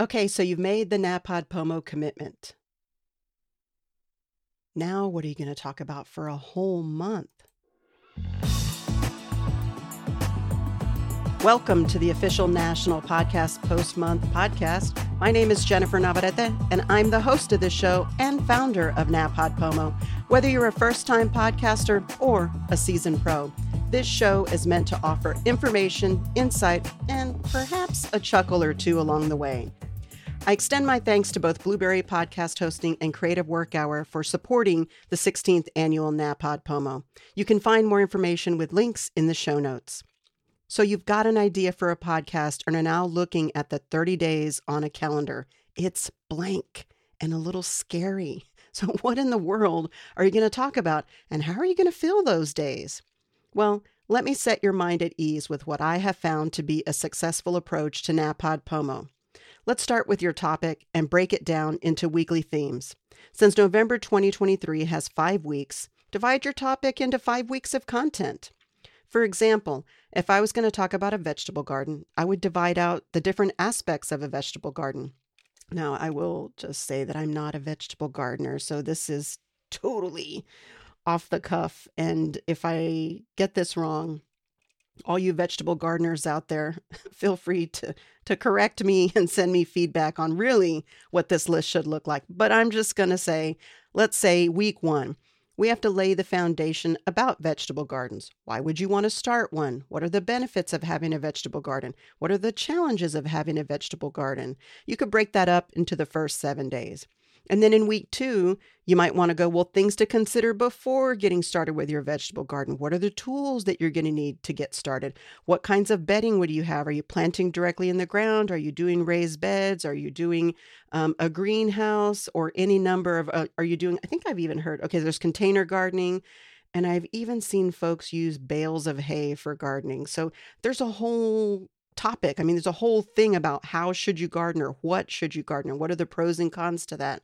Okay, so you've made the NaPodPoMo commitment. Now, what are you going to talk about for a whole month? Welcome to the official National Podcast Post Month podcast. My name is Jennifer Navarrete, and I'm the host of this show and founder of NaPodPoMo. Whether you're a first time podcaster or a seasoned pro, this show is meant to offer information, insight, and perhaps a chuckle or two along the way. I extend my thanks to both Blubrry Podcast Hosting and Creative Work Hour for supporting the 16th annual NaPodPoMo. You can find more information with links in the show notes. So you've got an idea for a podcast and are now looking at the 30 days on a calendar. It's blank and a little scary. So, what in the world are you going to talk about, and how are you going to fill those days? Well, let me set your mind at ease with what I have found to be a successful approach to NaPodPoMo. Let's start with your topic and break it down into weekly themes. Since November 2023 has five weeks, divide your topic into five weeks of content. For example, if I was going to talk about a vegetable garden, I would divide out the different aspects of a vegetable garden. Now, I will just say that I'm not a vegetable gardener, so this is totally off the cuff. And if I get this wrong, all you vegetable gardeners out there, feel free to to correct me and send me feedback on really what this list should look like. But I'm just going to say, let's say week 1. We have to lay the foundation about vegetable gardens. Why would you want to start one? What are the benefits of having a vegetable garden? What are the challenges of having a vegetable garden? You could break that up into the first 7 days. And then in week two, you might want to go, well, things to consider before getting started with your vegetable garden. What are the tools that you're going to need to get started? What kinds of bedding would you have? Are you planting directly in the ground? Are you doing raised beds? Are you doing um, a greenhouse or any number of, uh, are you doing, I think I've even heard, okay, there's container gardening. And I've even seen folks use bales of hay for gardening. So there's a whole topic. I mean, there's a whole thing about how should you garden or what should you garden and what are the pros and cons to that.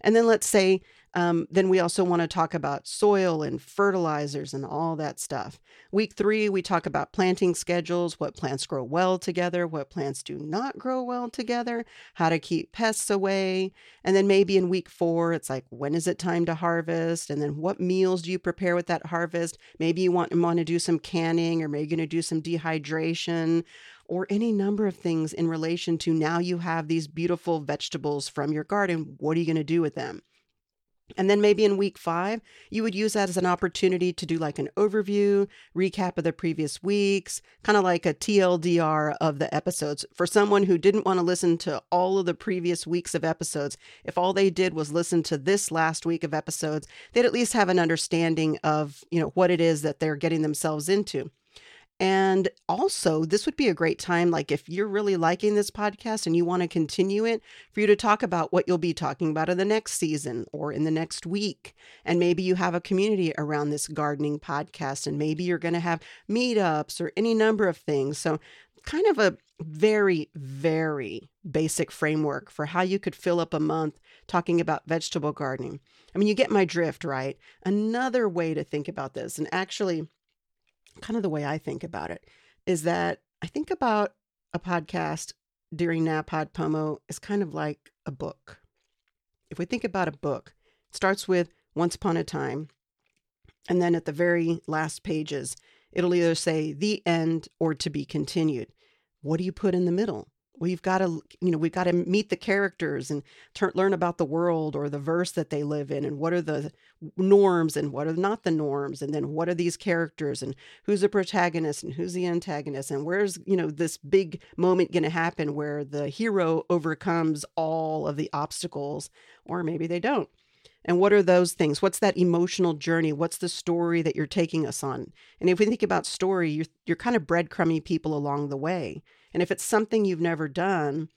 And then let's say, um, then we also want to talk about soil and fertilizers and all that stuff. Week three, we talk about planting schedules, what plants grow well together, what plants do not grow well together, how to keep pests away. And then maybe in week four, it's like, when is it time to harvest? And then what meals do you prepare with that harvest? Maybe you want, want to do some canning or maybe you're going to do some dehydration or any number of things in relation to now you have these beautiful vegetables from your garden. What are you going to do with them? And then maybe in week five, you would use that as an opportunity to do like an overview, recap of the previous weeks, kind of like a TLDR of the episodes. For someone who didn't want to listen to all of the previous weeks of episodes, if all they did was listen to this last week of episodes, they'd at least have an understanding of, you know, what it is that they're getting themselves into. And also, this would be a great time, like if you're really liking this podcast and you want to continue it, for you to talk about what you'll be talking about in the next season or in the next week. And maybe you have a community around this gardening podcast, and maybe you're going to have meetups or any number of things. So, kind of a very, very basic framework for how you could fill up a month talking about vegetable gardening. I mean, you get my drift, right? Another way to think about this, and actually, kind of the way I think about it is that I think about a podcast during NaPodPoMo is kind of like a book. If we think about a book, it starts with Once Upon a Time, and then at the very last pages, it'll either say the end or to be continued. What do you put in the middle? We've got to you know we've got to meet the characters and ter- learn about the world or the verse that they live in and what are the norms and what are not the norms and then what are these characters and who's the protagonist and who's the antagonist and where's you know this big moment going to happen where the hero overcomes all of the obstacles or maybe they don't? And what are those things? What's that emotional journey? What's the story that you're taking us on? And if we think about story you're, you're kind of breadcrumbing people along the way and if it's something you've never done,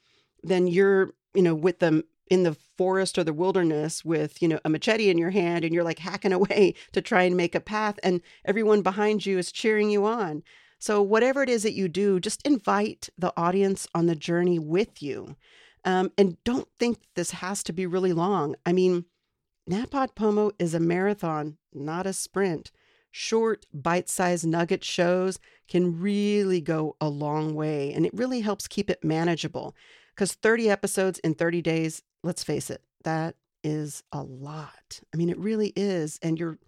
then you're, you know, with them in the forest or the wilderness with, you know, a machete in your hand and you're like hacking away to try and make a path and everyone behind you is cheering you on. So whatever it is that you do, just invite the audience on the journey with you. Um, and don't think this has to be really long. I mean, NaPodPoMo is a marathon, not a sprint. Short, bite sized nugget shows can really go a long way. And it really helps keep it manageable because 30 episodes in 30 days, let's face it, that is a lot. I mean, it really is. And your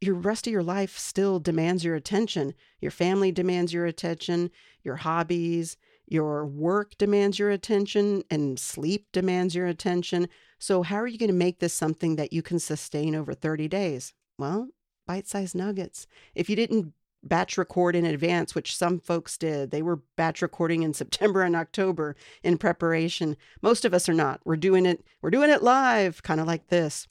your rest of your life still demands your attention. Your family demands your attention, your hobbies, your work demands your attention, and sleep demands your attention. So, how are you going to make this something that you can sustain over 30 days? Well, bite sized nuggets. If you didn't batch record in advance, which some folks did, they were batch recording in September and October in preparation. Most of us are not. We're doing it, we're doing it live, kind of like this.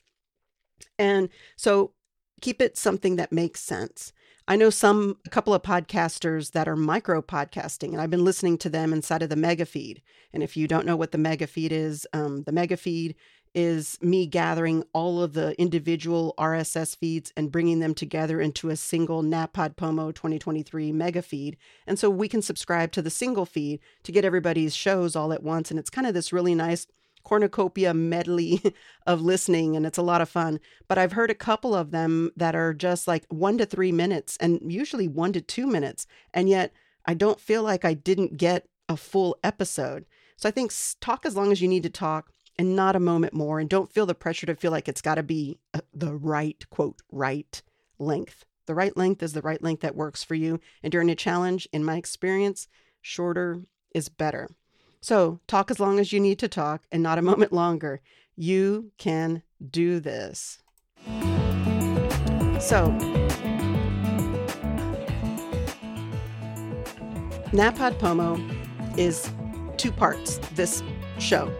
And so keep it something that makes sense. I know some a couple of podcasters that are micro podcasting, and I've been listening to them inside of the mega feed. And if you don't know what the mega feed is, um, the mega feed is me gathering all of the individual RSS feeds and bringing them together into a single NaPod Pomo 2023 mega feed. And so we can subscribe to the single feed to get everybody's shows all at once. And it's kind of this really nice cornucopia medley of listening and it's a lot of fun. But I've heard a couple of them that are just like one to three minutes and usually one to two minutes. And yet I don't feel like I didn't get a full episode. So I think talk as long as you need to talk and not a moment more. And don't feel the pressure to feel like it's got to be uh, the right, quote, right length. The right length is the right length that works for you. And during a challenge, in my experience, shorter is better. So talk as long as you need to talk and not a moment longer. You can do this. So, NaPod Pomo is two parts this show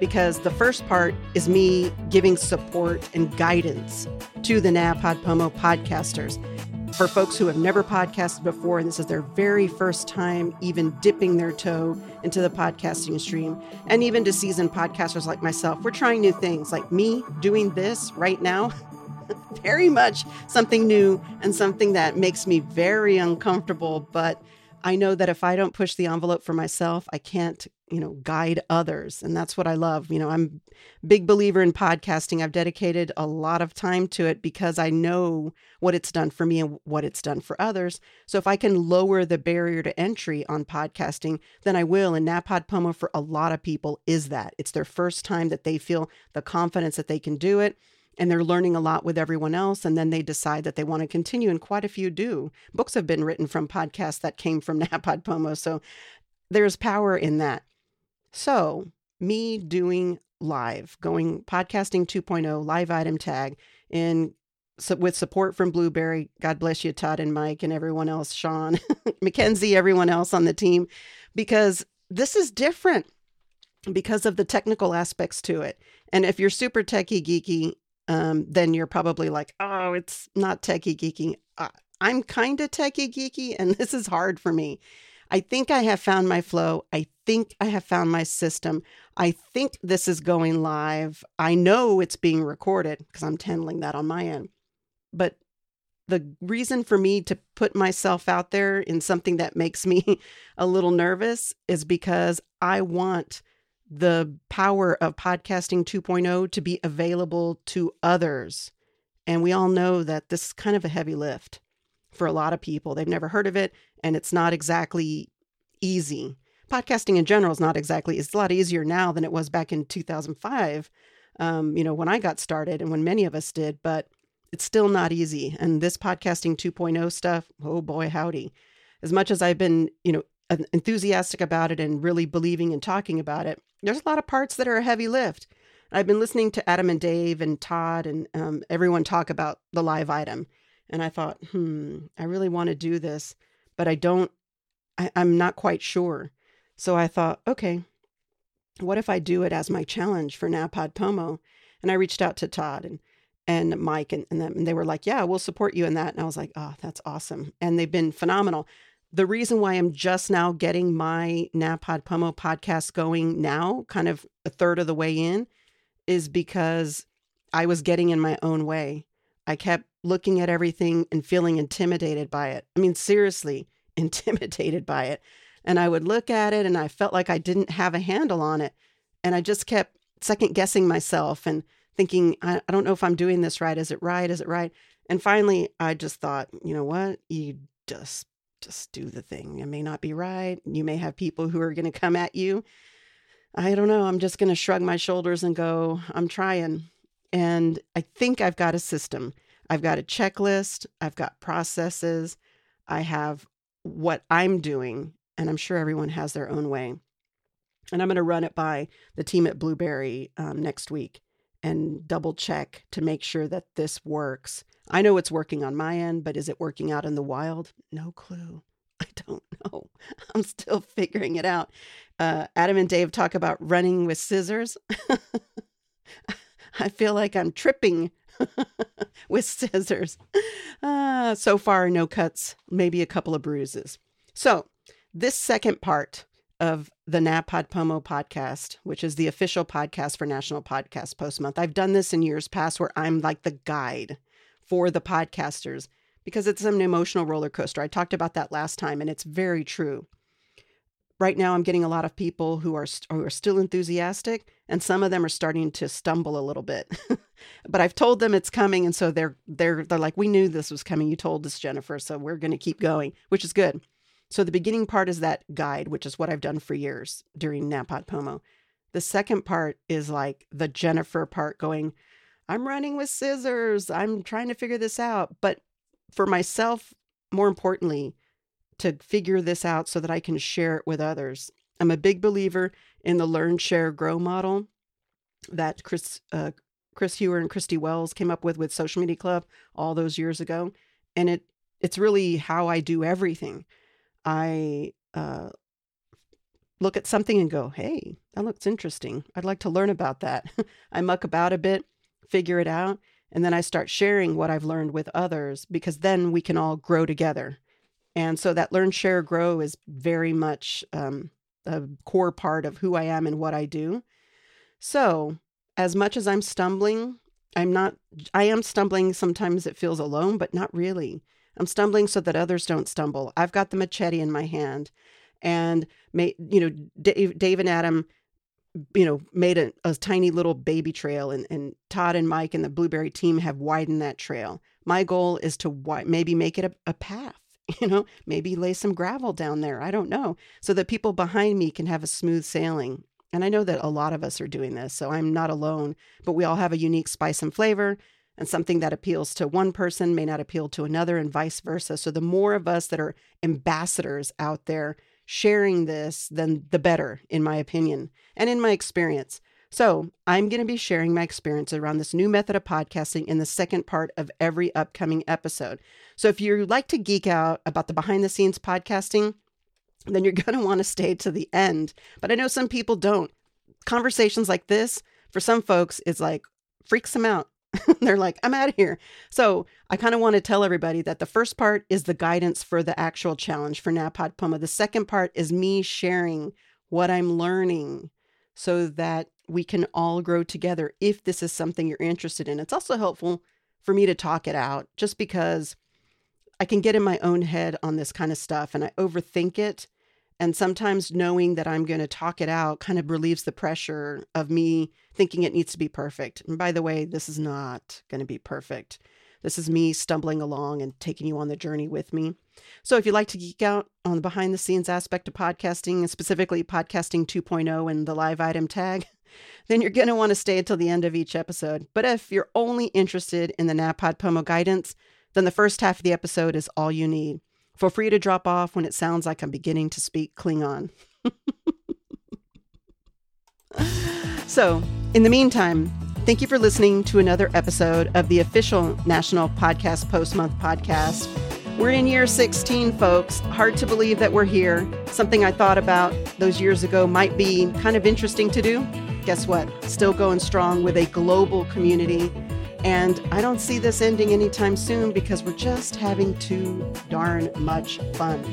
because the first part is me giving support and guidance to the NaPod Pomo podcasters. For folks who have never podcasted before, and this is their very first time even dipping their toe into the podcasting stream, and even to seasoned podcasters like myself, we're trying new things. Like me doing this right now, very much something new and something that makes me very uncomfortable, but I know that if I don't push the envelope for myself, I can't, you know, guide others. And that's what I love. You know, I'm big believer in podcasting. I've dedicated a lot of time to it because I know what it's done for me and what it's done for others. So if I can lower the barrier to entry on podcasting, then I will. And NaPod Pomo for a lot of people is that. It's their first time that they feel the confidence that they can do it and they're learning a lot with everyone else and then they decide that they want to continue and quite a few do books have been written from podcasts that came from napod pomo so there's power in that so me doing live going podcasting 2.0 live item tag in so with support from Blubrry. god bless you todd and mike and everyone else sean mackenzie everyone else on the team because this is different because of the technical aspects to it. And if you're super techie geeky, um, then you're probably like, oh, it's not techie geeky. I'm kind of techie geeky, and this is hard for me. I think I have found my flow. I think I have found my system. I think this is going live. I know it's being recorded because I'm handling that on my end. But the reason for me to put myself out there in something that makes me a little nervous is because I want the power of podcasting 2.0 to be available to others. And we all know that this is kind of a heavy lift for a lot of people. They've never heard of it, and it's not exactly easy. Podcasting in general is not exactly, it's a lot easier now than it was back in 2005, um, you know, when I got started and when many of us did, but it's still not easy. And this podcasting 2.0 stuff, oh boy, howdy. As much as I've been, you know, enthusiastic about it and really believing and talking about it, there's a lot of parts that are a heavy lift. I've been listening to Adam and Dave and Todd and um, everyone talk about the live item. And I thought, hmm, I really want to do this, but I don't, I, I'm not quite sure. So I thought, okay, what if I do it as my challenge for NaPod Pomo? And I reached out to Todd and and Mike and, and, them, and they were like, yeah, we'll support you in that. And I was like, oh, that's awesome. And they've been phenomenal the reason why I'm just now getting my NaPod Pomo podcast going now, kind of a third of the way in, is because I was getting in my own way. I kept looking at everything and feeling intimidated by it. I mean, seriously, intimidated by it. And I would look at it and I felt like I didn't have a handle on it. And I just kept second guessing myself and thinking, I, I don't know if I'm doing this right. Is it right? Is it right? And finally, I just thought, you know what? You just just do the thing. It may not be right. You may have people who are going to come at you. I don't know. I'm just going to shrug my shoulders and go, I'm trying. And I think I've got a system. I've got a checklist, I've got processes, I have what I'm doing, and I'm sure everyone has their own way. And I'm going to run it by the team at Blubrry um, next week and double check to make sure that this works. I know it's working on my end, but is it working out in the wild? No clue. I don't know. I'm still figuring it out. Uh, Adam and Dave talk about running with scissors. I feel like I'm tripping with scissors. Uh, so far, no cuts, maybe a couple of bruises. So, this second part of the NaPodPoMo podcast, which is the official podcast for National Podcast Post Month. I've done this in years past where I'm like the guide for the podcasters because it's an emotional roller coaster. I talked about that last time, and it's very true. Right now, I'm getting a lot of people who are who are still enthusiastic, and some of them are starting to stumble a little bit. but I've told them it's coming, and so they're they're they're like, "We knew this was coming. You told us, Jennifer, so we're going to keep going," which is good. So the beginning part is that guide, which is what I've done for years during NaPodPoMo. The second part is like the Jennifer part going, I'm running with scissors. I'm trying to figure this out. But for myself, more importantly, to figure this out so that I can share it with others. I'm a big believer in the learn, share, grow model that Chris uh, Chris Heuer and Kristie Wells came up with with Social Media Club all those years ago, and it it's really how I do everything. I uh, look at something and go, hey, that looks interesting. I'd like to learn about that. I muck about a bit, figure it out, and then I start sharing what I've learned with others because then we can all grow together. And so that learn, share, grow is very much um, a core part of who I am and what I do. So, as much as I'm stumbling, I'm not, I am stumbling. Sometimes it feels alone, but not really. I'm stumbling so that others don't stumble. I've got the machete in my hand. And, may, you know, Dave, Dave and Adam, you know, made a, a tiny little baby trail, and, and Todd and Mike and the Blubrry team have widened that trail. My goal is to wi- maybe make it a, a path, you know, maybe lay some gravel down there. I don't know. So that people behind me can have a smooth sailing. And I know that a lot of us are doing this, so I'm not alone, but we all have a unique spice and flavor and something that appeals to one person may not appeal to another and vice versa. So the more of us that are ambassadors out there sharing this, then the better, in my opinion and in my experience. So I'm going to be sharing my experience around this new method of podcasting in the second part of every upcoming episode. So if you like to geek out about the behind the scenes podcasting, then you're going to want to stay to the end. But I know some people don't. Conversations like this, for some folks, is like freaks them out. They're like, I'm out of here. So I kind of want to tell everybody that the first part is the guidance for the actual challenge for NaPodPoMo. The second part is me sharing what I'm learning so that we can all grow together if this is something you're interested in. It's also helpful for me to talk it out just because I can get in my own head on this kind of stuff and I overthink it and sometimes knowing that I'm going to talk it out kind of relieves the pressure of me thinking it needs to be perfect. And by the way, this is not going to be perfect. This is me stumbling along and taking you on the journey with me. So if you'd like to geek out on the behind the scenes aspect of podcasting, and specifically podcasting 2.0 and the live item tag, then you're going to want to stay until the end of each episode. But if you're only interested in the NAPOD POMO guidance, then the first half of the episode is all you need. Feel free to drop off when it sounds like I'm beginning to speak Klingon. so, in the meantime, thank you for listening to another episode of the official National Podcast Post Month podcast. We're in year 16, folks. Hard to believe that we're here. Something I thought about those years ago might be kind of interesting to do. Guess what? Still going strong with a global community and I don't see this ending anytime soon because we're just having too darn much fun.